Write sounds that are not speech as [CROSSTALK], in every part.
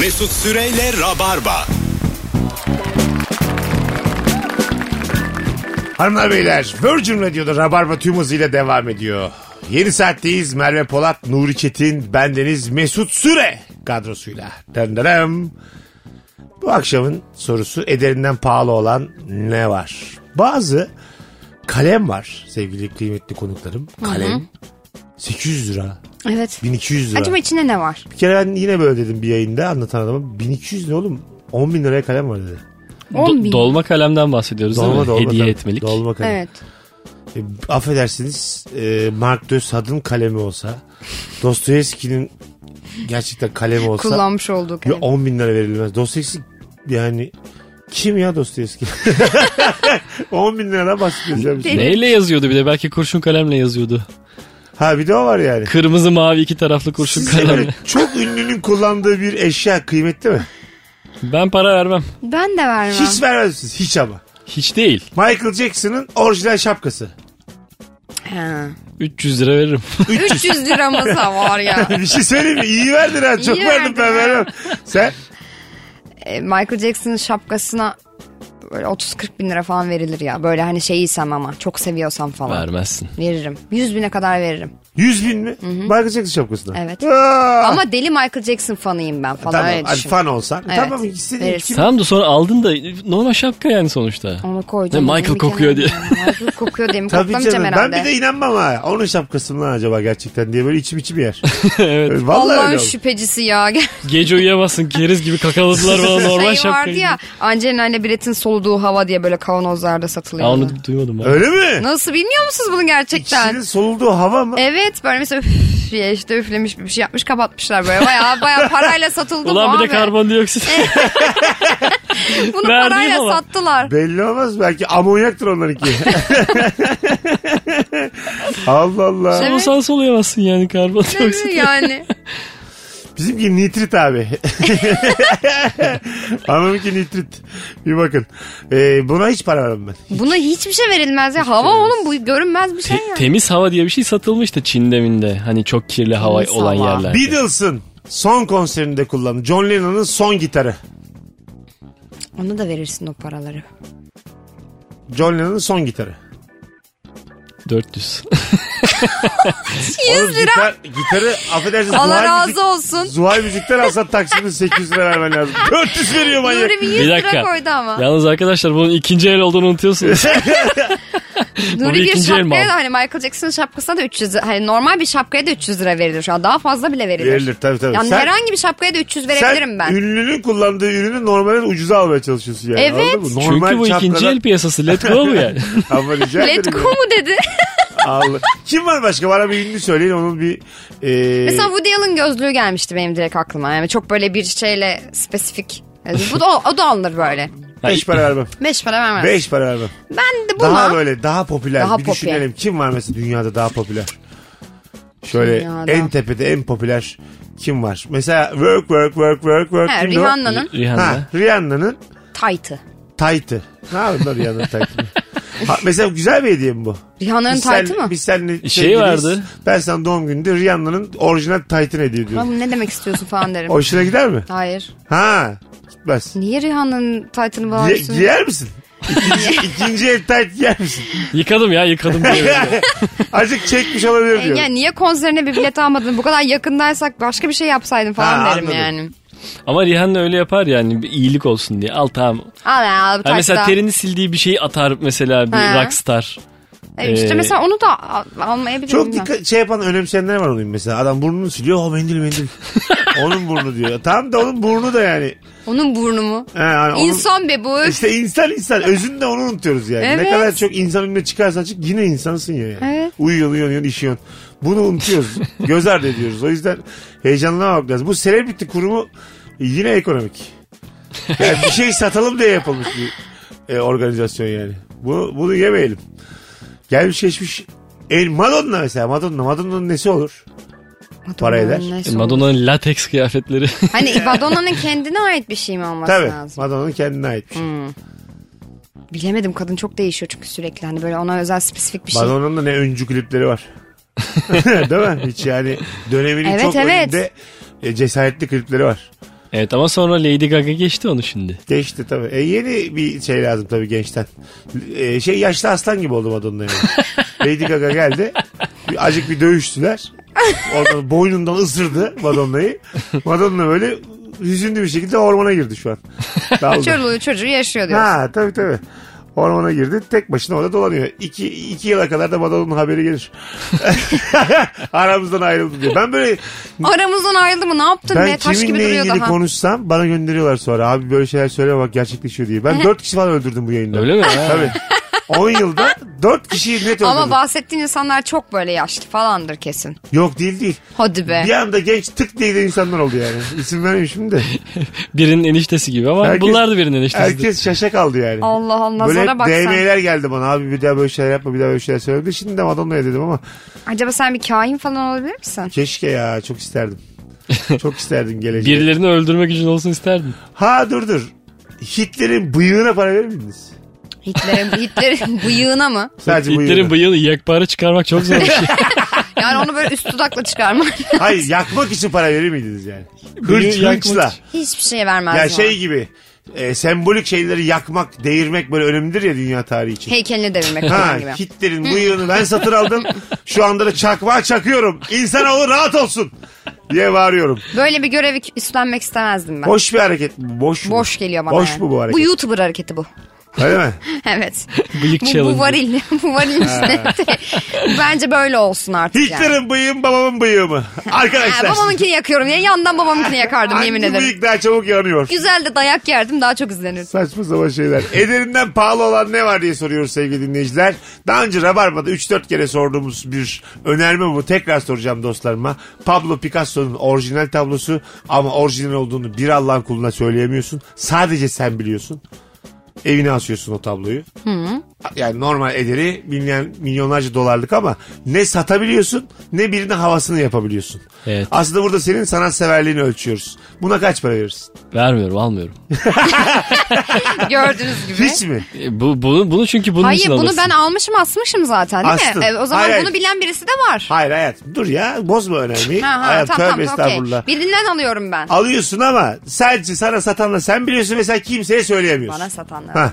Mesut Süreyle Rabarba. Hanımlar beyler Virgin Radio'da Rabarba tüm hızıyla devam ediyor. Yeni saatteyiz. Merve Polat, Nuri Çetin, bendeniz Mesut Süre kadrosuyla. Döndürüm. Bu akşamın sorusu ederinden pahalı olan ne var? Bazı kalem var sevgili kıymetli konuklarım. Kalem 800 lira, Evet. 1200 lira. Acaba içinde ne var? Bir kere ben yine böyle dedim bir yayında anlatan adama 1200 ne oğlum 10 bin liraya kalem var dedi. 10 bin. dolma kalemden bahsediyoruz değil mi? Hediye kalem. etmelik. Dolma kalem. Evet. E, affedersiniz e, Mark de Sade'ın kalemi olsa Dostoyevski'nin gerçekten kalemi olsa Kullanmış olduğu ya kalem. 10 bin lira verilmez. Dostoyevski yani kim ya Dostoyevski? [LAUGHS] [LAUGHS] 10 bin liradan bahsediyoruz. Neyle yazıyordu bir de belki kurşun kalemle yazıyordu. Ha bir de o var yani. Kırmızı mavi iki taraflı kurşun Sizce böyle çok ünlünün kullandığı bir eşya kıymetli mi? Ben para vermem. Ben de vermem. Hiç vermez misiniz? Hiç ama. Hiç değil. Michael Jackson'ın orijinal şapkası. Ha. 300 lira veririm. [LAUGHS] 300 liramız da var ya. [LAUGHS] bir şey söyleyeyim mi? İyi verdin ha. Çok İyi verdim ben verdin ha. vermem. Sen? E, Michael Jackson'ın şapkasına böyle 30-40 bin lira falan verilir ya. Böyle hani şeyiysem ama çok seviyorsam falan. Vermezsin. Veririm. 100 bine kadar veririm. 100 bin mi? Michael Jackson şapkasına. Evet. Aa! Ama deli Michael Jackson fanıyım ben falan Tamam öyle düşün. fan olsan. Evet. Tamam istediğin kim? Tamam da sonra aldın da normal şapka yani sonuçta. Onu koyacağım. Ne, Michael kokuyor diye. Michael kokuyor diye mi [LAUGHS] Tabii koklamayacağım canım. Ben herhalde. bir de inanmam ha. Onun şapkası mı lan acaba gerçekten diye böyle içim içim yer. [LAUGHS] evet. Vallahi Allah'ın şüphecisi ya. [LAUGHS] Gece uyuyamazsın keriz gibi kakaladılar bana normal şey şapka. vardı ya Angelina ile Brett'in soluduğu hava diye böyle kavanozlarda Ya satılıyordu. onu duymadım ben. Öyle mi? Nasıl bilmiyor musunuz bunu gerçekten? İkisinin solduğu hava mı? Evet böyle mesela üf diye işte üflemiş bir şey yapmış kapatmışlar böyle baya baya parayla satıldı bu Ulan bir de abi. karbondioksit. [LAUGHS] Bunu Verdiğim parayla ama. sattılar. Belli olmaz. Belki amonyaktır onlarınki. [LAUGHS] [LAUGHS] Allah Allah. Ama sağ sol uyuyamazsın yani karbondioksit. yani. Bizimki nitrit abi. [LAUGHS] Hanımınki nitrit. Bir bakın. Ee, buna hiç para vermem ben. Buna hiçbir şey verilmez ya. Hava oğlum bu görünmez bir şey Te- ya. temiz hava diye bir şey satılmıştı Çin'de minde. Hani çok kirli hava Temiz olan hava. yerlerde. Beatles'ın son konserinde kullandı. John Lennon'ın son gitarı. Ona da verirsin o paraları. John Lennon'ın son gitarı. 400. 100 lira. Gitar, gitarı affedersiniz. Allah Zuhal razı Müzik- olsun. Zuhal Müzik'ten alsan taksimde 800 lira vermen lazım. 400 veriyor manyak. Nuri bir 100 bir lira dakika. koydu ama. Yalnız arkadaşlar bunun ikinci el olduğunu unutuyorsunuz. [LAUGHS] Nuri bir ikinci şapkaya da hani Michael Jackson'ın şapkasına da 300 lira. Hani normal bir şapkaya da 300 lira verilir şu an. Daha fazla bile verilir. Verilir tabii tabii. Yani Sen- herhangi bir şapkaya da 300 verebilirim Sen ben. ünlünün kullandığı ürünü normalden ucuza almaya çalışıyorsun yani. Evet. anladın mı? Çünkü bu ikinci çapkadan- el piyasası. Let go bu yani. [LAUGHS] Ama rica Let go mu dedi? [LAUGHS] Allah. Kim var başka? Bana bir ünlü söyleyin onun bir... E... Mesela Woody Allen gözlüğü gelmişti benim direkt aklıma. Yani çok böyle bir şeyle spesifik. Yani bu da, o da alınır böyle. [LAUGHS] Beş para vermem. Beş para vermez. Beş para vermem. Ben de buna Daha böyle daha popüler. Daha bir popüler. düşünelim. Kim var mesela dünyada daha popüler? Şöyle Dünyada. en tepede en popüler kim var? Mesela Work Work Work Work Work kimdi o? Rihanna'nın Rihanna. Ha, Rihanna'nın tight'ı. tight'ı. Ne yaptın lan Rihanna'nın tight'ını? [LAUGHS] Ha, mesela güzel bir hediye mi bu? Rihanna'nın Biz sen- tight'ı mı? Biz seninle Şey sevgiliyiz. vardı. Ben sana doğum gününde Rihanna'nın orijinal tight'ını hediye ediyorum. Oğlum ne demek istiyorsun falan derim. Hoşuna gider mi? Hayır. Ha gitmez. Niye Rihanna'nın tight'ını bana üstüne- giyer misin? İkinci, ikinci el tight giyer misin? Yıkadım ya yıkadım diye. [LAUGHS] Azıcık çekmiş olabilir E, diyorum. ya niye konserine bir bilet almadın? Bu kadar yakındaysak başka bir şey yapsaydın falan Ha, derim anladım. yani. Ama Rihanna öyle yapar yani bir iyilik olsun diye. Al tamam. Al ya al mesela terini sildiği bir şeyi atar mesela bir Ha. rockstar. E, işte Ee, mesela onu da al- almayabilirim. Çok dikkat şey yapan önemseyenler var onun mesela. Adam burnunu siliyor. O mendil mendil. [LAUGHS] onun burnu diyor. Tamam da onun burnu da yani. Onun burnu mu? He, yani onun- İnsan be bu. İşte insan insan. Özünde onu unutuyoruz yani. Ne Evet. kadar çok insan önüne çıkarsa çık yine insansın ya. Yani. Evet. Uyuyorsun uyanıyorsun işiyorsun. Bunu unutuyoruz. [LAUGHS] Göz ardı ediyoruz. O yüzden heyecanlanmamak lazım. Bu Celebrity kurumu yine ekonomik. Yani bir şey satalım diye yapılmış bir e, organizasyon yani. Bunu, bunu yemeyelim. Gelmiş geçmiş El Madonna mesela Madonna. Madonna'nın nesi olur? para eder. E? Madonna'nın lateks kıyafetleri. Hani [LAUGHS] Madonna'nın kendine ait bir şey mi olması Tabii. lazım? Madonna'nın kendine ait bir şey. Bilemedim kadın çok değişiyor çünkü sürekli hani böyle ona özel spesifik bir şey. Madonna'nın da ne öncü klipleri var. [LAUGHS] Değil mi? Hiç yani döneminin Evet, çok evet. önünde e, cesaretli klipleri var. Evet ama sonra Lady Gaga geçti onu şimdi. Geçti tabii. E, yeni bir şey lazım tabii gençten. E, şey yaşlı aslan gibi oldu Madonna yani. Lady Gaga geldi. Bir, acık bir dövüştüler. Oradan boynundan ısırdı Madonna'yı. Madonna böyle hüzünlü bir şekilde ormana girdi şu an. [LAUGHS] Çoluğu çocuğu yaşıyor diyorsun. Ha tabii tabii. Ormana girdi. Tek başına orada dolanıyor. İki, iki yıla kadar da Madonna'nın haberi gelir. [LAUGHS] Aramızdan ayrıldı diyor. Ben böyle Aramızdan ayrıldı mı ne yaptın ben be taş gibi kiminle duruyor ilgili daha. konuşsam bana gönderiyorlar sonra. Abi böyle şeyler söyleme bak gerçekleşiyor diye. Ben [LAUGHS] dört kişi falan öldürdüm bu yayında. Öyle mi? Tabii. 10 yılda dört kişiyi net öldürdüm. Ama bahsettiğin insanlar çok böyle yaşlı falandır kesin. Yok değil değil. Hadi be. Bir anda genç tık diye de insanlar oldu yani. İsim vermeyeyim şimdi de. [LAUGHS] Birinin eniştesi gibi ama Herkes- bunlar da birinin eniştesi. Herkes şaşa kaldı yani. Allah Allah Böyle nazara bak sen. DM'ler geldi bana abi bir daha böyle şeyler yapma bir daha böyle şeyler söyledi. Şimdi de Madonna'ya dedim ama Acaba sen bir kahin falan olabilir misin? keşke ya çok isterdim. [LAUGHS] çok isterdim geleceği. Birilerini öldürmek için olsun isterdim. Ha dur dur. Hitler'in bıyığına para verir miydiniz? Hitler'in Hitler'in [LAUGHS] bıyığına mı? Sadece Hitler'in bıyığına. bıyığını yekpare çıkarmak çok zor bir şey. [LAUGHS] Yani onu böyle üst dudakla çıkarmak. [LAUGHS] Hayır yakmak için para verir miydiniz yani? Bıyığı yakmak hınçla. Hiçbir şey vermez. Ya şey gibi e, sembolik şeyleri yakmak, değirmek böyle önemlidir ya dünya tarihi için. Heykelini devirmek Ha, falan gibi. Hitler'in bıyığını ben satın aldım. Şu anda da çakmağa çakıyorum. İnsanoğlu rahat olsun diye bağırıyorum. Böyle bir görevi üstlenmek istemezdim ben. Boş bir hareket mi? Boş mu? Boş geliyor bana. Boş yani. mu bu hareket? Bu YouTuber hareketi bu. Öyle mi? [LAUGHS] Evet. Bıyık bu, bu varil. bu varil işte. [LAUGHS] Bence böyle olsun artık yani. Hitler'in bıyığı mı babamın bıyığı mı? Arkadaşlar. babamınkini yakıyorum diye yandan babamınkini yakardım yemin hangi ederim. bıyık daha çabuk yanıyor? Güzel de dayak yerdim daha çok izlenirdi. Saçma sapan şeyler. Ederinden pahalı olan ne var diye soruyoruz sevgili dinleyiciler. Daha önce Rabarba'da 3-4 kere sorduğumuz bir önerme bu. Tekrar soracağım dostlarıma. Pablo Picasso'nun orijinal tablosu ama orijinal olduğunu bir Allah'ın kuluna söyleyemiyorsun. Sadece sen biliyorsun. Evine asıyorsun o tabloyu. Yani normal ederi milyon, milyonlarca dolarlık ama ne satabiliyorsun ne birine havasını yapabiliyorsun. Evet. Aslında burada senin sanatseverliğini ölçüyoruz. Buna kaç para verirsin? Vermiyorum almıyorum. [LAUGHS] Gördüğünüz gibi. Hiç mi? E, Bu, bunu, bunu çünkü bunun Hayır için bunu alırsın. ben almışım asmışım zaten değil Astın. mi? E, o zaman Hayır, bunu hayır. bilen birisi de var. Hayır hayat dur ya bozma önemli. Ha, ha, hayat tamam tövbe tamam estağfurullah. Birinden alıyorum ben. Alıyorsun ama sadece sana satanla sen biliyorsun mesela kimseye söyleyemiyorsun. Bana satanlar. Ha,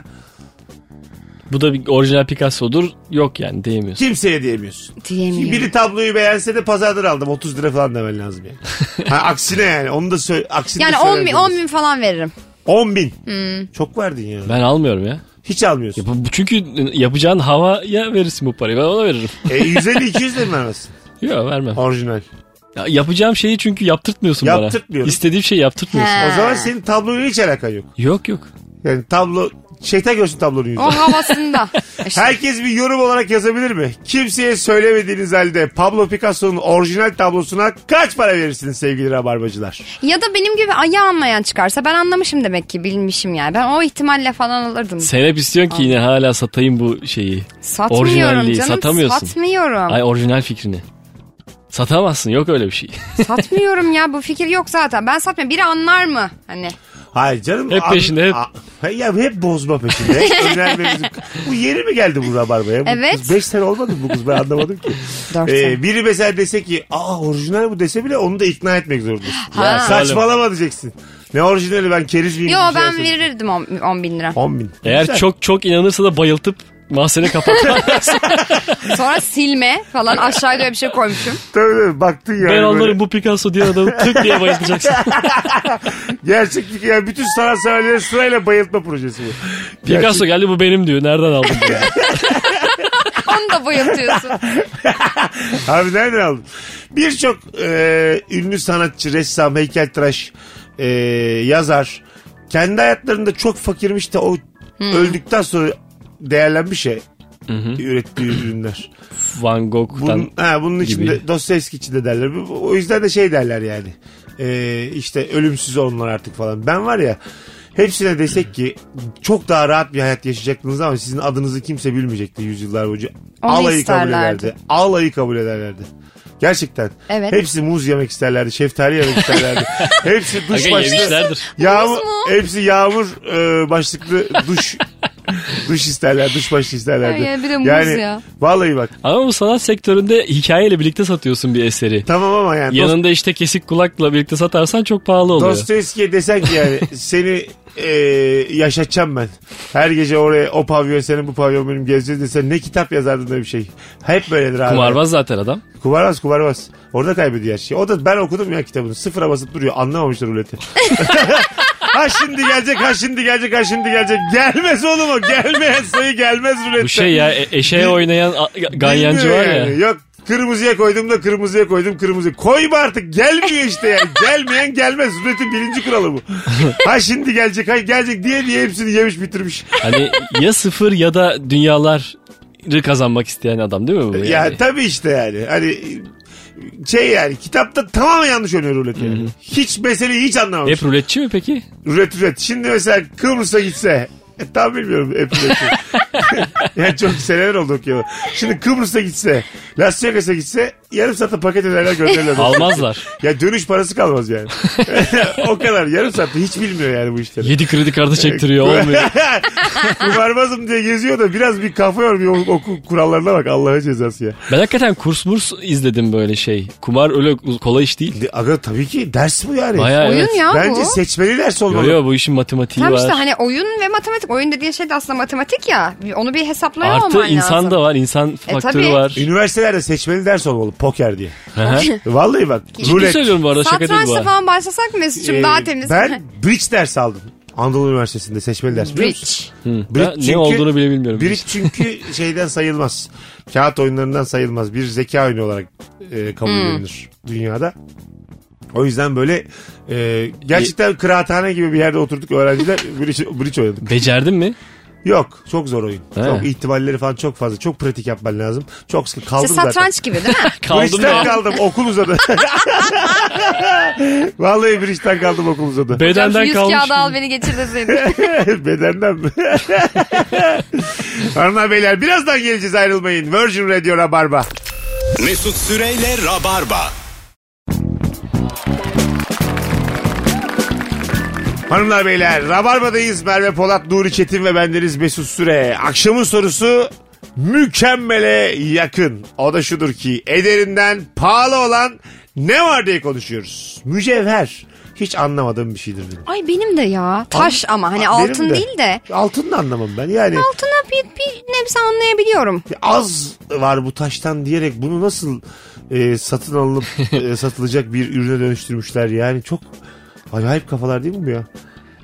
Bu da bir orijinal Picasso'dur. Yok yani diyemiyorsun. kimseye diyemiyorsun. Diyemiyorum. Biri tabloyu beğense de pazardan aldım 30 lira falan demen lazım yani. [LAUGHS] ha, aksine yani onu da söyle. Aksine Yani de 10 bin, söyleyebiliriz. 10 bin falan veririm. 10 bin. Hmm. Çok verdin ya. Ben almıyorum ya. Hiç almıyorsun. Ya bu, bu çünkü yapacağın havaya verirsin bu parayı. Ben ona veririm. e, 150-200 de mi vermezsin? [LAUGHS] Yok vermem. Orijinal. Ya, yapacağım şeyi çünkü yaptırtmıyorsun bana. Yaptırtmıyorum. İstediğim şeyi yaptırtmıyorsun. He. O zaman senin tabloyla hiç alakan yok. Yok yok. Yani tablo şeytan görsün tablonun yüzünü. O havasında. İşte [LAUGHS] Herkes bir yorum olarak yazabilir mi? Kimseye söylemediğiniz halde Pablo Picasso'nun orijinal tablosuna kaç para verirsiniz sevgili rabarbacılar? ya da benim gibi ayağı anlayan çıkarsa ben anlamışım demek ki bilmişim yani. Ben o ihtimalle falan alırdım. Sen hep istiyorsun ki yine hala satayım bu şeyi. Satmıyorum Orijinalliği canım. satamıyorsun. Satmıyorum. Ay orijinal fikrini. Satamazsın yok öyle bir şey. [LAUGHS] Satmıyorum ya bu fikir yok zaten. Ben satmıyorum. Biri anlar mı? Hani Hayır canım. Hep peşinde, hep. A- ya hep bozma peşinde. [LAUGHS] Bu yeni mi geldi bu rabarbaya? Bu Evet. kız 5 sene olmadı mı bu kız ben anlamadım ki. [LAUGHS] Dört Ee, sene. biri mesela dese ki aa orijinal bu dese bile onu da ikna etmek zorundasın. Ha. Saçmalama diyeceksin. Ne orijinali ben keriz miyim? Yo bir şey ben söyleyeyim. verirdim 10 bin lira. 10 bin. Eğer Güzel. çok çok inanırsa da bayıltıp mahzene kapatman lazım. [LAUGHS] Sonra silme falan aşağıya öyle bir şey koymuşum. Tabii tabii baktın yani. ben böyle. anlarım bu Picasso diye adamı tık diye bayıltacaksın. [LAUGHS] Gerçeklik yani bütün sanatseverleri sırayla bayıltma projesi bu. Picasso geldi bu benim diyor. Nereden aldın diyor. [LAUGHS] Onu da bayıltıyorsun. Abi nereden aldın? Birçok e, ünlü sanatçı, ressam, heykeltıraş, e, yazar kendi hayatlarında çok fakirmiş de o öldükten sonra değerlenmiş ya ürettiği ürünler. Van Gogh'tan. Bunun, ha, bunun gibi. içinde Dostoyevski içinde derler. O yüzden de şey derler yani. E, işte ölümsüz onlar artık falan. Ben var ya hepsine desek ki çok daha rahat bir hayat yaşayacaktınız ama sizin adınızı kimse bilmeyecekti yüzyıllar boyunca. Onu Alayı kabul isterlerdi. ederdi. Alayı kabul ederlerdi. Gerçekten. Evet. Hepsi muz yemek isterlerdi. Şeftali yemek isterlerdi. [LAUGHS] hepsi duş başlı. Yağmur, hepsi yağmur e, başlıklı duş [LAUGHS] [LAUGHS] duş isterler, duş başı isterler. Ay ya, bir de muz yani, ya. Vallahi bak. Ama bu sanat sektöründe hikayeyle birlikte satıyorsun bir eseri. Tamam ama yani. Yanında işte kesik kulakla birlikte satarsan çok pahalı oluyor. Dostoyevski'ye desen ki yani [LAUGHS] seni e, yaşatacağım ben. Her gece oraya o pavyon senin bu pavyon benim gezeceğiz desen ne kitap yazardın da bir şey. Hep böyledir abi. Kumarbaz zaten adam. Kumarbaz kumarbaz. Orada kaybediyor her şeyi. O da ben okudum ya kitabını. Sıfıra basıp duruyor. Anlamamışlar ruleti. [LAUGHS] ha şimdi gelecek, ha şimdi gelecek, ha şimdi gelecek. Gelmez oğlum o. Gelmeyen sayı gelmez rulette. Bu şey ya e- eşeğe oynayan a- ganyancı var ya. yani. Yok kırmızıya koydum da kırmızıya koydum kırmızı. Koyma artık gelmiyor işte yani. Gelmeyen gelmez. Ruletin birinci kuralı bu. ha şimdi gelecek, ha gelecek diye diye hepsini yemiş bitirmiş. Hani ya sıfır ya da dünyaları kazanmak isteyen adam değil mi bu? Ya Yani? tabii işte yani. Hani şey yani kitapta tamamen yanlış oynuyor ruleti yani. Hiç meseleyi hiç anlamamış. Hep ruletçi mi peki? Rulet rulet. Şimdi mesela Kıbrıs'a gitse tam bilmiyorum hep ruleti. [LAUGHS] yani çok seneler oldu okuyor. Şimdi Kıbrıs'a gitse Las Vegas'a gitse yarım saatte paket ederler gönderirler. Almazlar. [LAUGHS] ya dönüş parası kalmaz yani. [LAUGHS] o kadar yarım saatte hiç bilmiyor yani bu işleri. 7 kredi kartı çektiriyor olmuyor. Kumarbazım diye geziyor da biraz bir kafa yor bir okul kurallarına bak Allah'ın cezası ya. Ben hakikaten kurs murs izledim böyle şey. Kumar öyle kolay iş değil. De- Aga tabii ki ders bu yani. Bayağı Oyun evet. ya Bence bu. seçmeli ders olmalı. yo bu işin matematiği Tam var. işte hani oyun ve matematik. Oyun dediğin şey de aslında matematik ya. Onu bir hesaplıyor Artı olman insan lazım. da var. insan faktörü tabii. var. Üniversitelerde seçmeli ders olmalı poker diye. [LAUGHS] Vallahi bak. Ciddi rulet. söylüyorum bu arada şaka değil bu. Arada. falan başlasak mı Mesut'cum Ee, daha temiz. Ben [LAUGHS] bridge ders aldım. Anadolu Üniversitesi'nde seçmeli ders. biliyor musun? Bridge. Hı. Bridge çünkü- ne olduğunu bile bilmiyorum. Bridge çünkü şeyden sayılmaz. Kağıt oyunlarından sayılmaz. Bir zeka oyunu olarak e, kabul Hmm. edilir dünyada. O yüzden böyle e, gerçekten kıraathane gibi bir yerde oturduk öğrenciler [LAUGHS] bridge, bridge oynadık. Becerdin mi? Yok çok zor oyun. He. Çok ihtimalleri falan çok fazla. Çok pratik yapman lazım. Çok sıkı kaldım İşte zaten. satranç gibi değil mi? [LAUGHS] Kaldım Bridge'den da. kaldım okul uzadı. [LAUGHS] Vallahi Bridge'den kaldım okul uzadı. Hocam şu Bedenden yüz kalmış. kağıdı al beni geçir deseydin. Bedenden mi? Hanımlar beyler birazdan geleceğiz ayrılmayın. Virgin Radio Rabarba. Mesut Süreyle Rabarba. Hanımlar beyler Rabarba'dayız. Merve Polat, Nuri Çetin ve bendeniz Mesut Süre. Akşamın sorusu mükemmele yakın. O da şudur ki ederinden pahalı olan ne var diye konuşuyoruz. Mücevher. Hiç anlamadığım bir şeydir benim. Ay benim de ya. Taş ama hani Benim altın de. değil de. Altın da anlamam ben. Yani Altına bir, bir nebze anlayabiliyorum. az var bu taştan diyerek bunu nasıl e, satın alınıp e, [LAUGHS] satılacak bir ürüne dönüştürmüşler yani çok acayip kafalar değil mi bu ya?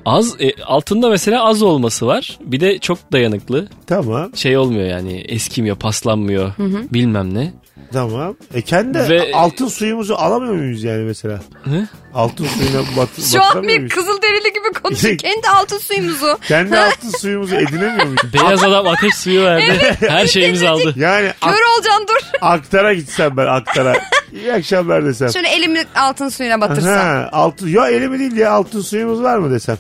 Az e, altında mesela az olması var. Bir de çok dayanıklı. Tamam Şey olmuyor yani eskimiyor, paslanmıyor. Bilmem ne. Tamam. E kendi Ve- altın suyumuzu alamıyor muyuz yani mesela? Hı? Altın suyuna bat, Şu an bir muyuz? kızıl derili gibi konuşuyor. [LAUGHS] Kendi altın suyumuzu. Kendi [LAUGHS] altın suyumuzu edinemiyor muyuz? Beyaz adam ateş suyu verdi. Her şeyimizi aldı. Yani ak- Kör olacaksın dur. [LAUGHS] aktara gitsem ben aktara. İyi akşamlar desem. Şöyle elimi altın suyuna batırsam. Ha, altın, ya elimi değil ya altın suyumuz var mı desem.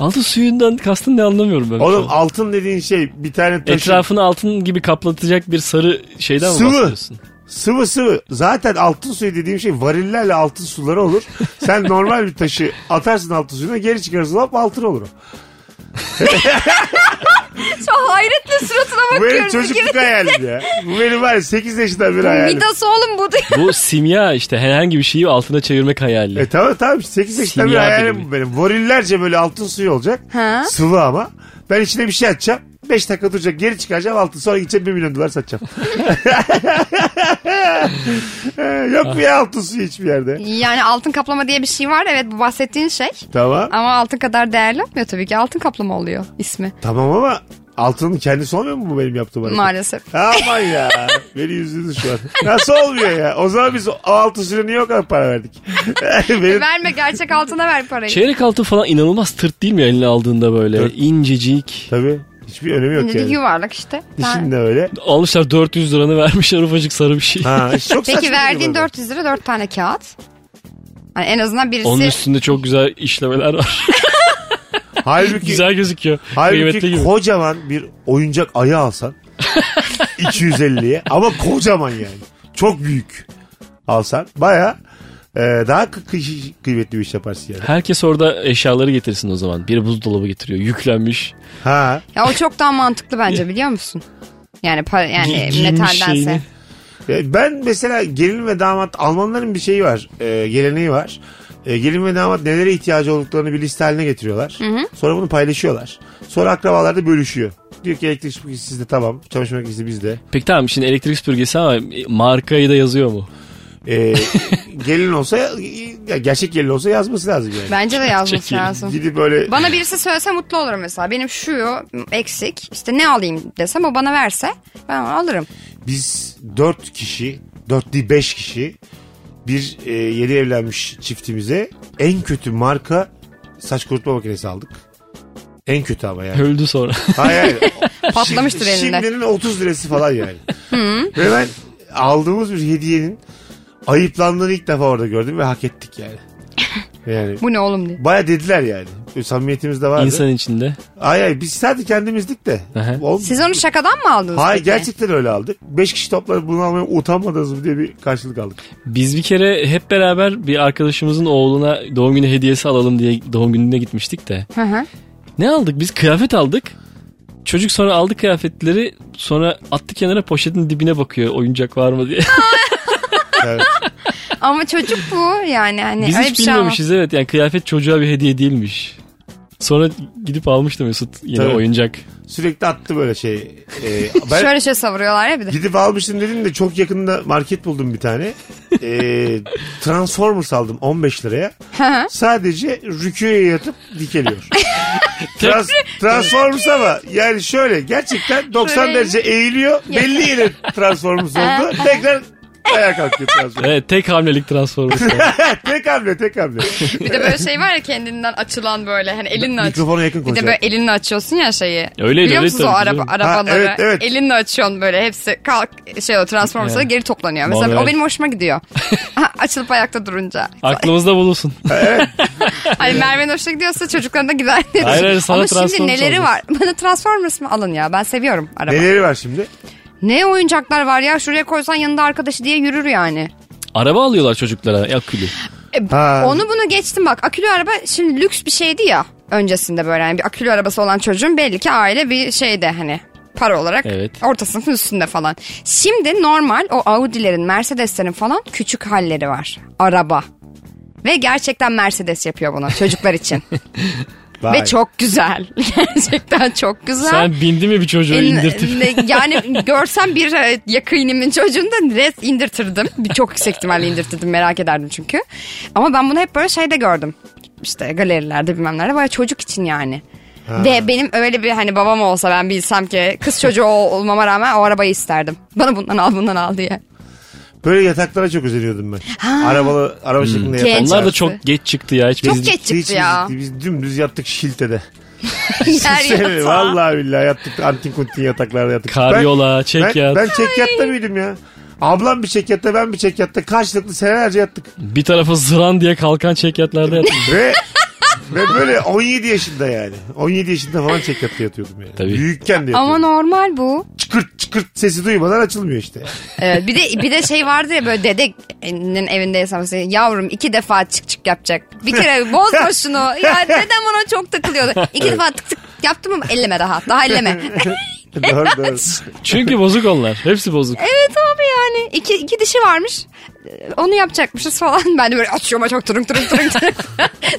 Altın suyundan kastın ne anlamıyorum ben. şu Oğlum altın dediğin şey bir tane taşı. Etrafını altın gibi kaplatacak bir sarı şeyden mi Sıvı. bahsediyorsun? Sıvı sıvı. Zaten altın suyu dediğim şey varillerle altın suları olur. Sen [LAUGHS] normal bir taşı atarsın altın suyuna geri çıkarırsın hop altın olur o. [LAUGHS] Şu hayretle suratına Bu benim bakıyoruz. çocukluk hayalim ya. Bu benim var ya 8 yaşından bir hayalim. Midas oğlum bu diyor. Bu simya işte herhangi bir şeyi altına çevirmek hayali. E tamam tamam 8 yaşından bir Simya hayalim bu benim. Varillerce böyle altın suyu olacak. Ha? Sıvı ama. Ben içine bir şey atacağım. 5 dakika duracak geri çıkaracağım altın sonra gideceğim 1 milyon dolar satacağım. [LAUGHS] [LAUGHS] Yok mu ya altın suyu hiçbir yerde? Yani altın kaplama diye bir şey var. Evet bu bahsettiğin şey. Tamam. Ama altın kadar değerli olmuyor tabii ki. Altın kaplama oluyor ismi. Tamam ama altının kendisi olmuyor mu bu benim yaptığım hareket? Maalesef. Aman ya. [LAUGHS] Beni üzdünüz şu an. Nasıl olmuyor ya? O zaman biz o altın suyuna niye o kadar para verdik? [LAUGHS] benim Verme gerçek altına ver parayı. Çeyrek altın falan inanılmaz tırt değil mi eline aldığında böyle Tırt. incecik. tabii hiçbir önemi yok Şimdi yani. yuvarlak işte. Dişin de öyle. Almışlar 400 liranı [LAUGHS] vermişler ufacık sarı bir şey. Ha, çok saçma Peki verdiğin mi? 400 lira 4 tane kağıt. Hani en azından birisi Onun üstünde çok güzel işlemeler var. [LAUGHS] Halbuki, güzel gözüküyor. Halbuki gibi. kocaman bir oyuncak ayı alsan [LAUGHS] 250'ye ama kocaman yani. Çok büyük alsan baya Ee, daha kı- kı- kıymetli bir iş yaparsın yani. Herkes orada eşyaları getirsin o zaman. Biri buzdolabı getiriyor. Yüklenmiş. Ha. Ya o çok daha mantıklı bence biliyor musun? Yani para, yani giymiş metaldense. şeyini. Ben mesela gelin ve damat Almanların bir şeyi var. E, geleneği var. E, gelin ve damat nelere ihtiyacı olduklarını bir liste haline getiriyorlar. Sonra bunu paylaşıyorlar. Sonra akrabalar da bölüşüyor. Diyor ki elektrik süpürgesi sizde tamam. Çamaşır makinesi bizde. Peki tamam şimdi elektrik süpürgesi ama markayı da yazıyor mu? E, gelin olsa ya gerçek gelin olsa yazması lazım yani. Bence de yazması lazım. Gidip böyle Bana birisi söylese mutlu olurum mesela. Benim şu eksik işte ne alayım desem o bana verse ben alırım. biz dört kişi, dört değil beş kişi bir e, yeni evlenmiş çiftimize en kötü marka saç kurutma makinesi aldık. En kötü ama yani. Öldü sonra. Hayır hayır. [LAUGHS] Patlamıştır Şimdi- elinde. Şimdinin 30 lirası falan yani. ve ben aldığımız bir hediyenin ayıplandığını ilk defa orada gördüm ve hak ettik yani. [LAUGHS] Yani Bu ne oğlum diye. baya dediler yani. Böyle Samimiyetimiz de vardı. İnsan içinde. Ay ay biz sadece kendimizdik de. Aha. Siz onu şakadan mı aldınız Hayır peki? gerçekten öyle aldık. Beş kişi toplanıp bunu almaya utanmadınız mı diye bir karşılık aldık. Biz bir kere hep beraber bir arkadaşımızın oğluna doğum günü hediyesi alalım diye doğum gününe gitmiştik de. Hı hı. Ne aldık? Biz kıyafet aldık. Çocuk sonra aldı kıyafetleri sonra attı kenara poşetin dibine bakıyor oyuncak var mı diye. [LAUGHS] Ama çocuk bu yani hani Biz öyle hiç bir şey bilmemişiz evet yani kıyafet çocuğa bir hediye değilmiş. Sonra gidip almıştı Mesut yine Tabii. oyuncak. Sürekli attı böyle şey. Ee, [LAUGHS] ben Şöyle şöyle savuruyorlar ya bir de. gidip almıştım dedim de çok yakında market buldum bir tane. Ee, Transformers aldım 15 liraya. Sadece rüküye yatıp dikeliyor. [LAUGHS] Trans, Transformers ama yani şöyle gerçekten 90 Şöyle. derece eğiliyor. Belli yere Transformers oldu. Tekrar ayağa kalkıyor Transformers. Evet tek hamlelik transformers. [LAUGHS] tek hamle tek hamle. Bir de böyle şey var ya kendinden açılan böyle hani elinle aç. Mikrofona yakın Bir de böyle elinle açıyorsun ya şeyi. Öyleydi, Biliyor öyleydi musunuz o tabii, araba, biliyorum. arabaları? Ha, evet, evet. Elinle açıyorsun böyle hepsi kalk şey o Transformers'a Evet. geri toplanıyor. Mesela Manuel. o benim hoşuma gidiyor. [LAUGHS] Açılıp ayakta durunca. Aklımızda bulunsun. [LAUGHS] Hani Merve'nin hoşuna gidiyorsa çocukların da gider. Hayır, hayır, sana Ama şimdi Transformers neleri alacağız. var? Bana Transformers mı alın ya? Ben seviyorum araba. Neleri var şimdi? Ne oyuncaklar var ya? Şuraya koysan yanında arkadaşı diye yürür yani. Araba alıyorlar çocuklara akülü. E, Ha. Onu bunu geçtim bak. Akülü araba şimdi lüks bir şeydi ya öncesinde böyle. Yani bir akülü arabası olan çocuğun belli ki aile bir şeyde hani para olarak Evet. orta sınıfın üstünde falan. Şimdi normal o Audi'lerin, Mercedes'lerin falan küçük halleri var. Araba. Ve gerçekten Mercedes yapıyor bunu çocuklar için. [LAUGHS] Vay. Ve çok güzel. [LAUGHS] Gerçekten çok güzel. Sen bindi mi bir çocuğu indirtip? yani [LAUGHS] görsem bir e, yakinimin çocuğunu da res indirtirdim. Bir çok yüksek ihtimalle indirtirdim merak ederdim çünkü. Ama ben bunu hep böyle şeyde gördüm. İşte galerilerde bilmem nerede böyle çocuk için yani. Ve benim öyle bir hani babam olsa ben bilsem ki kız çocuğu ol- olmama rağmen o arabayı isterdim. Bana bundan al bundan al diye. Böyle yataklara çok özeniyordum ben. Arabalı, araba şeklinde yatak. Genç. Onlar da çok geç çıktı ya. Hiç Çok biz- geç çıktı Hiç ya. Biz, biz dümdüz yattık şiltede. [LAUGHS] Yer yatağı. Vallahi billahi yattık antin kuntin yataklarda yattık. Karyola, ben, çekyat. Ben, ben çekyatta mıydım ya? Ablam bir çekyatta ben bir çekyatta karşılıklı senelerce yattık. Bir tarafı zıran diye kalkan çekyatlarda yatmış. Ve ve böyle 17 yaşında yani. 17 yaşında falan çekyatta yatıyordum yani. Tabii. Büyükken de Ama yatıyordum. normal bu. Çıkırt çıkırt sesi duymadan açılmıyor işte. Evet, bir de bir de şey vardı ya böyle dedenin evindeysen mesela yavrum iki defa çık çık yapacak. Bir kere bozma [LAUGHS] şunu. Ya dedem ona çok takılıyordu. İki defa tık tık yaptım ama elleme daha. Daha elleme. [LAUGHS] doğru doğru. Çünkü bozuk onlar. Hepsi bozuk. evet. İki, iki dişi varmış. Ee, Onu yapacakmışız falan. [LAUGHS] Ben de böyle açıyorum çok turun turun turun. [LAUGHS]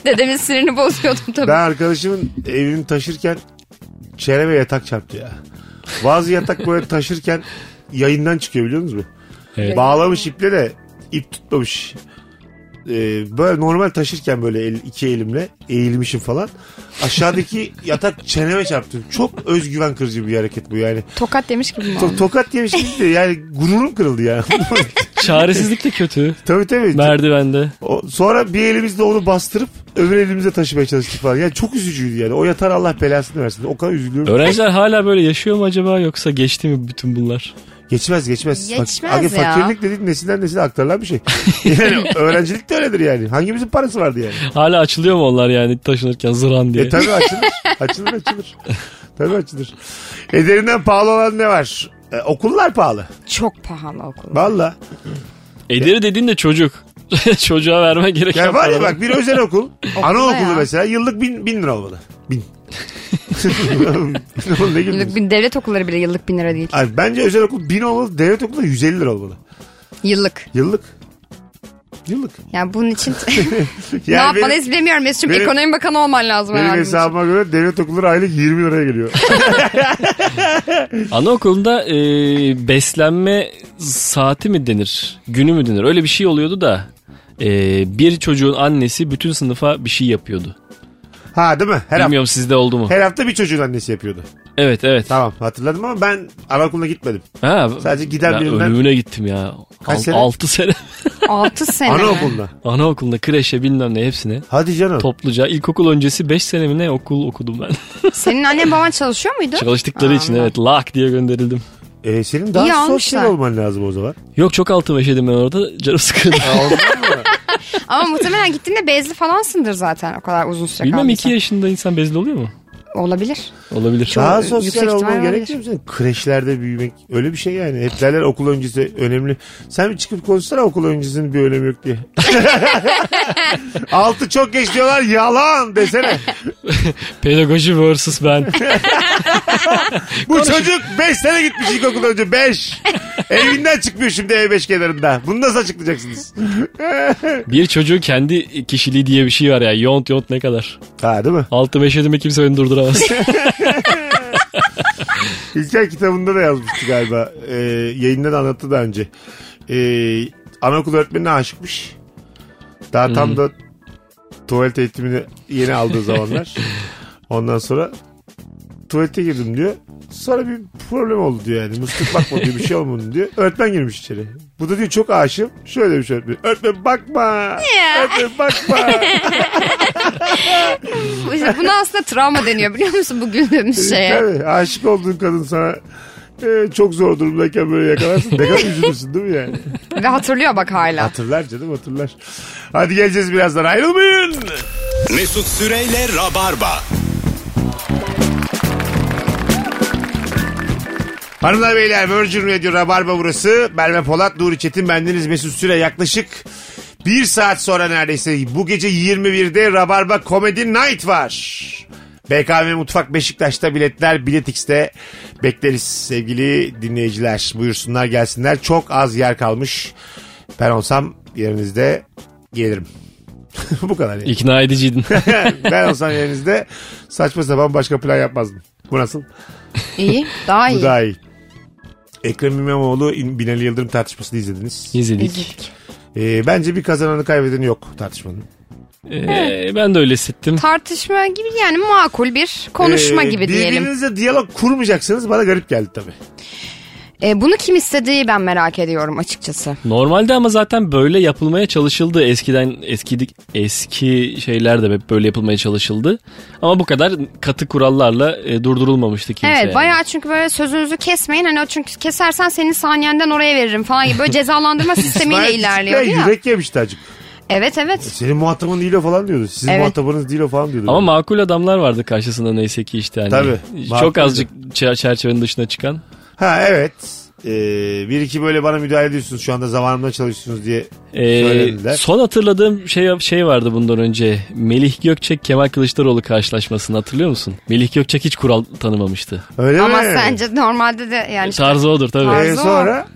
Dedemin sinirini bozuyordum tabii. Ben arkadaşımın evini taşırken çeneme yatak çarptı ya. Bazı yatak böyle taşırken yayından çıkıyor biliyor musunuz? Evet. Bağlamış iple de ip tutmamış. Ee, böyle normal taşırken böyle el, iki elimle eğilmişim falan. Aşağıdaki [LAUGHS] yatak çeneme çarptı. Çok özgüven kırıcı bir hareket bu yani. Tokat demiş gibi mi To- tokat yemiş gibi de yani gururum kırıldı ya. [LAUGHS] Çaresizlik de kötü. tabii tabii. Merdivende. O, sonra bir elimizle onu bastırıp öbür elimizle taşımaya çalıştık falan. Yani çok üzücüydü yani. O yatan Allah belasını versin. O kadar üzülüyorum. Öğrenciler hala böyle yaşıyor mu acaba yoksa geçti mi bütün bunlar? Geçmez geçmez. Geçmez Bak, ya. Fakirlik dediğin nesilden nesile aktarılan bir şey. [LAUGHS] Yani öğrencilik de öyledir yani. Hangimizin parası vardı yani? Hala açılıyor mu onlar yani taşınırken zıran diye? E tabii açılır. açılır açılır. tabii açılır. Ederinden pahalı olan ne var? E, okullar pahalı. Çok pahalı okul. Valla. Ederi dediğin de çocuk. [LAUGHS] Çocuğa verme gereken Ya var ya bak bir özel okul. anaokulu ya. mesela yıllık bin, bin lira olmalı. Bin. [LAUGHS] ne Yıllık bin, devlet okulları bile yıllık bin lira değil. Abi bence özel okul bin olmalı. Devlet okulu da 150 lira olmalı. Yıllık. Yıllık. Yıllık. Yani bunun için [LAUGHS] [LAUGHS] ne Yani yapmalıyız bilemiyorum Mesut'cum. benim- Ekonomi bakanı olman lazım Benim herhalde. için. hesabıma göre devlet okulları aylık 20 liraya geliyor. Anaokulunda e, beslenme saati mi denir? Günü mü denir? Öyle bir şey oluyordu da e, bir çocuğun annesi bütün sınıfa bir şey yapıyordu. Ha değil mi? Her hafta, Bilmiyorum sizde oldu mu? her hafta bir çocuğun annesi yapıyordu. Evet evet. Tamam hatırladım ama ben anaokuluna gitmedim. Ha, Sadece giden ben birinden- ölümüne gittim ya. Kaç Al- sene? Altı sene. [LAUGHS] 6 sene? Anaokuluna. Anaokulunda kreşe bilmem ne hepsine. Hadi canım. Topluca ilkokul öncesi 5 sene mi ne okul okudum ben. [LAUGHS] Senin annen baban çalışıyor muydu? Çalıştıkları için Anladım. evet lak diye gönderildim. Ee, senin daha İyi sosyal almışlar. olman lazım o zaman. Yok çok altıma işedim ben orada canım sıkıldı. [LAUGHS] Ama muhtemelen gittiğinde bezli falansındır zaten o kadar uzun süre Bilmem kaldıysan. 2 yaşında insan bezli oluyor mu? Olabilir. Olabilir. Daha yüksek sosyal olman gerekmiyor mu senin? Kreşlerde büyümek öyle bir şey yani. Hep derler okul öncesi önemli. Sen bir çıkıp konuşsana okul öncesinin bir önemi yok diye. [LAUGHS] Altı çok geç diyorlar yalan desene. [LAUGHS] Pedagoji versus ben. [LAUGHS] Bu çocuk 5 sene gitmiş ilkokul önce 5. Evinden çıkmıyor şimdi E5 kenarında. Bunu nasıl açıklayacaksınız? bir çocuğun kendi kişiliği diye bir şey var ya. Yont yont ne kadar. ha değil mi? Altı beş yedime kimse beni durduramaz. [LAUGHS] İlker kitabında da yazmıştı galiba. Ee, yayında da anlattı daha önce. Ee, anaokul öğretmenine aşıkmış. Daha tam da tuvalet eğitimini yeni aldığı zamanlar. Ondan sonra tuvalete girdim diyor. Sonra bir problem oldu diyor yani. Musluk bakma diyor bir şey olmadı diyor. Öğretmen girmiş içeri. Bu da diyor çok aşığım. Şöyle demiş öğretmen. Öğretmen bakma. Öğretmen bakma. [LAUGHS] Bu- Buna aslında travma deniyor biliyor musun bu güldüğümüz şeye. Tabii aşık olduğun kadın sana e, çok zor durumdayken böyle yakalarsın. Ne kadar üzülürsün değil mi yani? Ve hatırlıyor bak hala. Hatırlar canım hatırlar. Hadi geleceğiz birazdan ayrılmayın. Mesut Süreyle Rabarba. Hanımlar beyler Virgin Radio Rabarba burası. Merve Polat, Nuri Çetin bendeniz Mesut Süre yaklaşık bir saat sonra neredeyse bu gece 21'de Rabarba Comedy Night var. BKM Mutfak Beşiktaş'ta biletler Bilet X'te bekleriz sevgili dinleyiciler. Buyursunlar gelsinler. Çok az yer kalmış. Ben olsam yerinizde gelirim. [LAUGHS] bu kadar yani. İkna ediciydin. [LAUGHS] ben olsam yerinizde saçma sapan başka plan yapmazdım. Bu nasıl? İyi daha Bu iyi. daha iyi. Ekrem İmamoğlu Binali Yıldırım tartışmasını izlediniz. İzledik. İzledik. Ee, bence bir kazananı kaybedeni yok tartışmanın. Ee, ben de öyle hissettim. Tartışma gibi yani makul bir konuşma Ee, gibi diyelim. Birbirinizle diyalog kurmayacaksınız bana garip geldi tabii. E, bunu kim istediği ben merak ediyorum açıkçası. Normalde ama zaten böyle yapılmaya çalışıldı. Eskiden eski eski şeyler de hep böyle yapılmaya çalışıldı. Ama bu kadar katı kurallarla e, durdurulmamıştı kimse. Evet yani. bayağı çünkü böyle sözünüzü kesmeyin. Hani o çünkü kesersen senin saniyenden oraya veririm falan gibi böyle cezalandırma [LAUGHS] sistemiyle ilerliyor ya. yürek yemişti acık. Evet evet. Senin muhatabın değil o falan diyordu. Sizin Evet. muhatabınız değil o falan diyordu. Ama makul adamlar vardı karşısında neyse ki işte. Hani Tabii, Çok makuldü. azıcık çer- çerçevenin dışına çıkan. Ha evet. Ee, bir iki böyle bana müdahale ediyorsunuz şu anda zamanımda çalışıyorsunuz diye Ee, söylediler. son hatırladığım şey şey vardı bundan önce. Melih Gökçek Kemal Kılıçdaroğlu karşılaşmasını hatırlıyor musun? Melih Gökçek hiç kural tanımamıştı. Öyle Ama mi? sence normalde de yani işte- Tarzı odur tabii. Tarzı- Ee, sonra?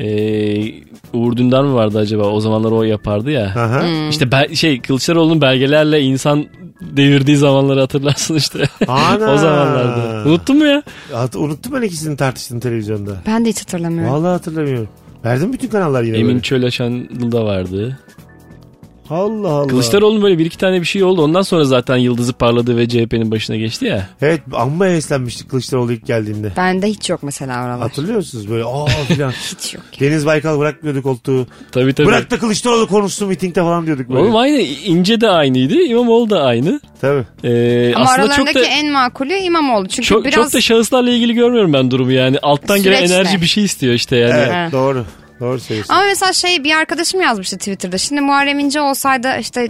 Ee, Uğur Dündar mı vardı acaba? O zamanlar o yapardı ya. Aha. Hmm. İşte ben, şey Kılıçdaroğlu'nun belgelerle insan devirdiği zamanları hatırlarsın işte. Ana. [LAUGHS] o zamanlarda. Unuttun mu ya? Hat- unuttum ben ikisini tartıştığını televizyonda. ben de hiç hatırlamıyorum. Vallahi hatırlamıyorum. Verdim bütün kanallar yine Emin böyle. Çölaşan da vardı. Allah Allah. Kılıçdaroğlu'nun böyle bir iki tane bir şey oldu. Ondan sonra zaten yıldızı parladı ve CHP'nin başına geçti ya. Evet amma heveslenmiştik Kılıçdaroğlu ilk geldiğinde. Bende hiç yok mesela oralar. Hatırlıyor musunuz böyle aa filan. [LAUGHS] Hiç yok. Deniz Baykal bırakmıyordu koltuğu. Tabii tabii. Bırak da Kılıçdaroğlu konuşsun mitingde falan diyorduk böyle. Oğlum aynı. İnce de aynıydı. İmamoğlu da aynı. Tabii. Ee, Ama aslında çok da en makulü İmamoğlu. Çünkü çok, biraz çok da şahıslarla ilgili görmüyorum ben durumu yani. Alttan gelen Süreçte. enerji bir şey istiyor işte yani. Evet doğru. Doğru söylüyorsun. Ama mesela şey bir arkadaşım yazmıştı Twitter'da. Şimdi Muharrem İnce olsaydı işte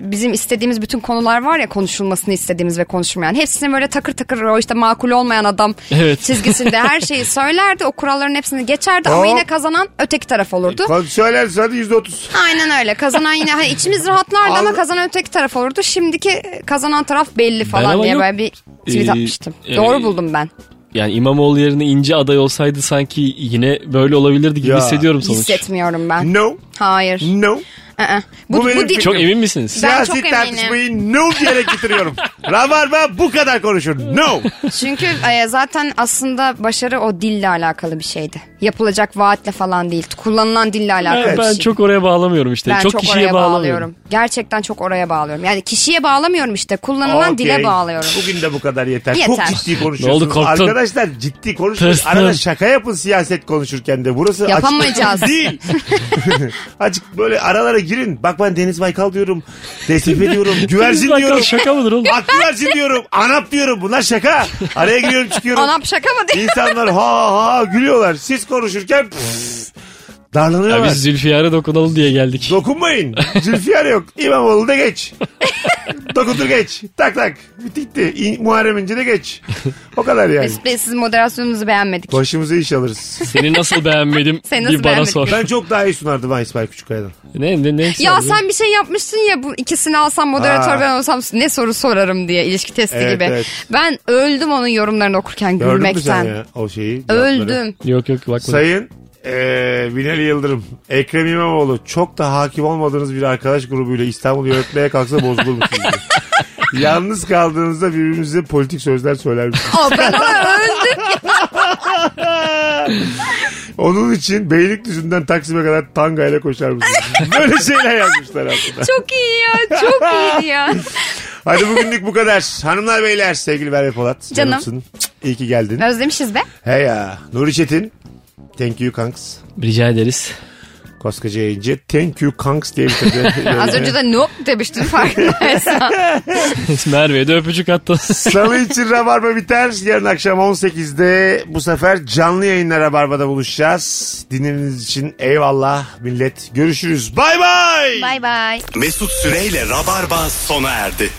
bizim istediğimiz bütün konular var ya konuşulmasını istediğimiz ve konuşulmayan. Hepsini böyle takır takır o işte makul olmayan adam Evet. çizgisinde her şeyi [LAUGHS] söylerdi. O kuralların hepsini geçerdi ama yine kazanan öteki taraf olurdu. Kon- Söylersin hadi yüzde otuz. Aynen öyle. Kazanan yine hani içimiz rahatlardı ama kazanan öteki taraf olurdu. Şimdiki kazanan taraf belli falan ama diye böyle bir tweet Ee, atmıştım. e, Doğru buldum ben. Yani İmamoğlu yerine İnce aday olsaydı sanki yine böyle olabilirdi gibi Ya. hissediyorum sonuç. Hissetmiyorum ben. No. Hayır. No. Aa, Bu Bu, benim bu, di- Çok emin misiniz? Ben Siyasi çok eminim. tartışmayı no diyerek bitiriyorum. [LAUGHS] Rabarba bu kadar konuşur. No. Çünkü e, zaten aslında başarı o dille alakalı bir şeydi. Yapılacak vaatle falan değil. Kullanılan dille alakalı Ben, bir ben şey. çok oraya bağlamıyorum işte. ben çok, çok, kişiye oraya bağlamıyorum. bağlıyorum. Gerçekten çok oraya bağlıyorum. Yani kişiye bağlamıyorum işte. Kullanılan Okey. dile bağlıyorum. Bugün de bu kadar yeter. Yeter. Çok ciddi Ne konuşuyorsunuz. oldu, korktun? Arkadaşlar ciddi. Tırstım. Arada şaka yapın siyaset konuşurken de. Burası açık Yapamayacağız. konuşma [LAUGHS] değil. [LAUGHS] Açık böyle aralara girin. Bak ben Deniz Baykal diyorum. Destek ediyorum. [LAUGHS] Güvercin diyorum. şaka mıdır oğlum? Ak güvercin diyorum. Anap diyorum. Bunlar şaka. Araya giriyorum çıkıyorum. Anam şaka mı diye. İnsanlar ha ha gülüyorlar. Siz konuşurken pff, Ya darlanıyorlar. biz Zülfiyar'a dokunalım diye geldik. Dokunmayın. [LAUGHS] Zülfiyar yok. İmamoğlu da geç. [LAUGHS] Dokundur geç. Tak tak. Bitti gitti. İ- Muharrem İnce de geç. O kadar yani. Mesut Bey sizin moderasyonunuzu beğenmedik. Başımıza iş alırız. Seni nasıl beğenmedim Seni nasıl bir bana beğenmedim? sor. Ben çok daha iyi sunardım ha İsmail Küçükkaya'dan. Ne ne ne? Ya sandın? sen bir şey yapmıştın ya bu ikisini alsam moderatör Aa. ben olsam ne soru sorarım diye ilişki testi Evet, gibi. evet. Ben öldüm onun yorumlarını okurken Gördün mü sen gülmekten. ya o şeyi? cevapları? Öldüm. Yok yok bakmadım. Sayın eee Binali Yıldırım, Ekrem İmamoğlu çok da hakim olmadığınız bir arkadaş grubuyla İstanbul'u yönetmeye kalksa bozulur musunuz? [LAUGHS] Yalnız kaldığınızda birbirinize politik sözler söyler misiniz? Aa, ben ona öldüm. [LAUGHS] Onun için Beylikdüzü'nden Taksim'e kadar tangayla koşar mısınız? [LAUGHS] Böyle şeyler yazmışlar aslında. Çok iyi ya. Çok iyiydi ya. Hadi bugünlük bu kadar. Hanımlar beyler sevgili Merve Polat. Canım. canımsın. İyi ki geldin. Özlemişiz be. He ya. Nuri Çetin. Thank you kanks. Rica ederiz. Koskoca yayıncı. Thank you kanks diye bitirdi. [LAUGHS] Az önce de no demiştin farkındaysan. [LAUGHS] Merve'ye de öpücük attı. Salı [LAUGHS] için Rabarba biter. Yarın akşam 18'de bu sefer canlı yayınla Rabarba'da buluşacağız. Dinlediğiniz için eyvallah millet. Görüşürüz. Bay bay. Bay bay. Mesut Süreyle Rabarba sona erdi.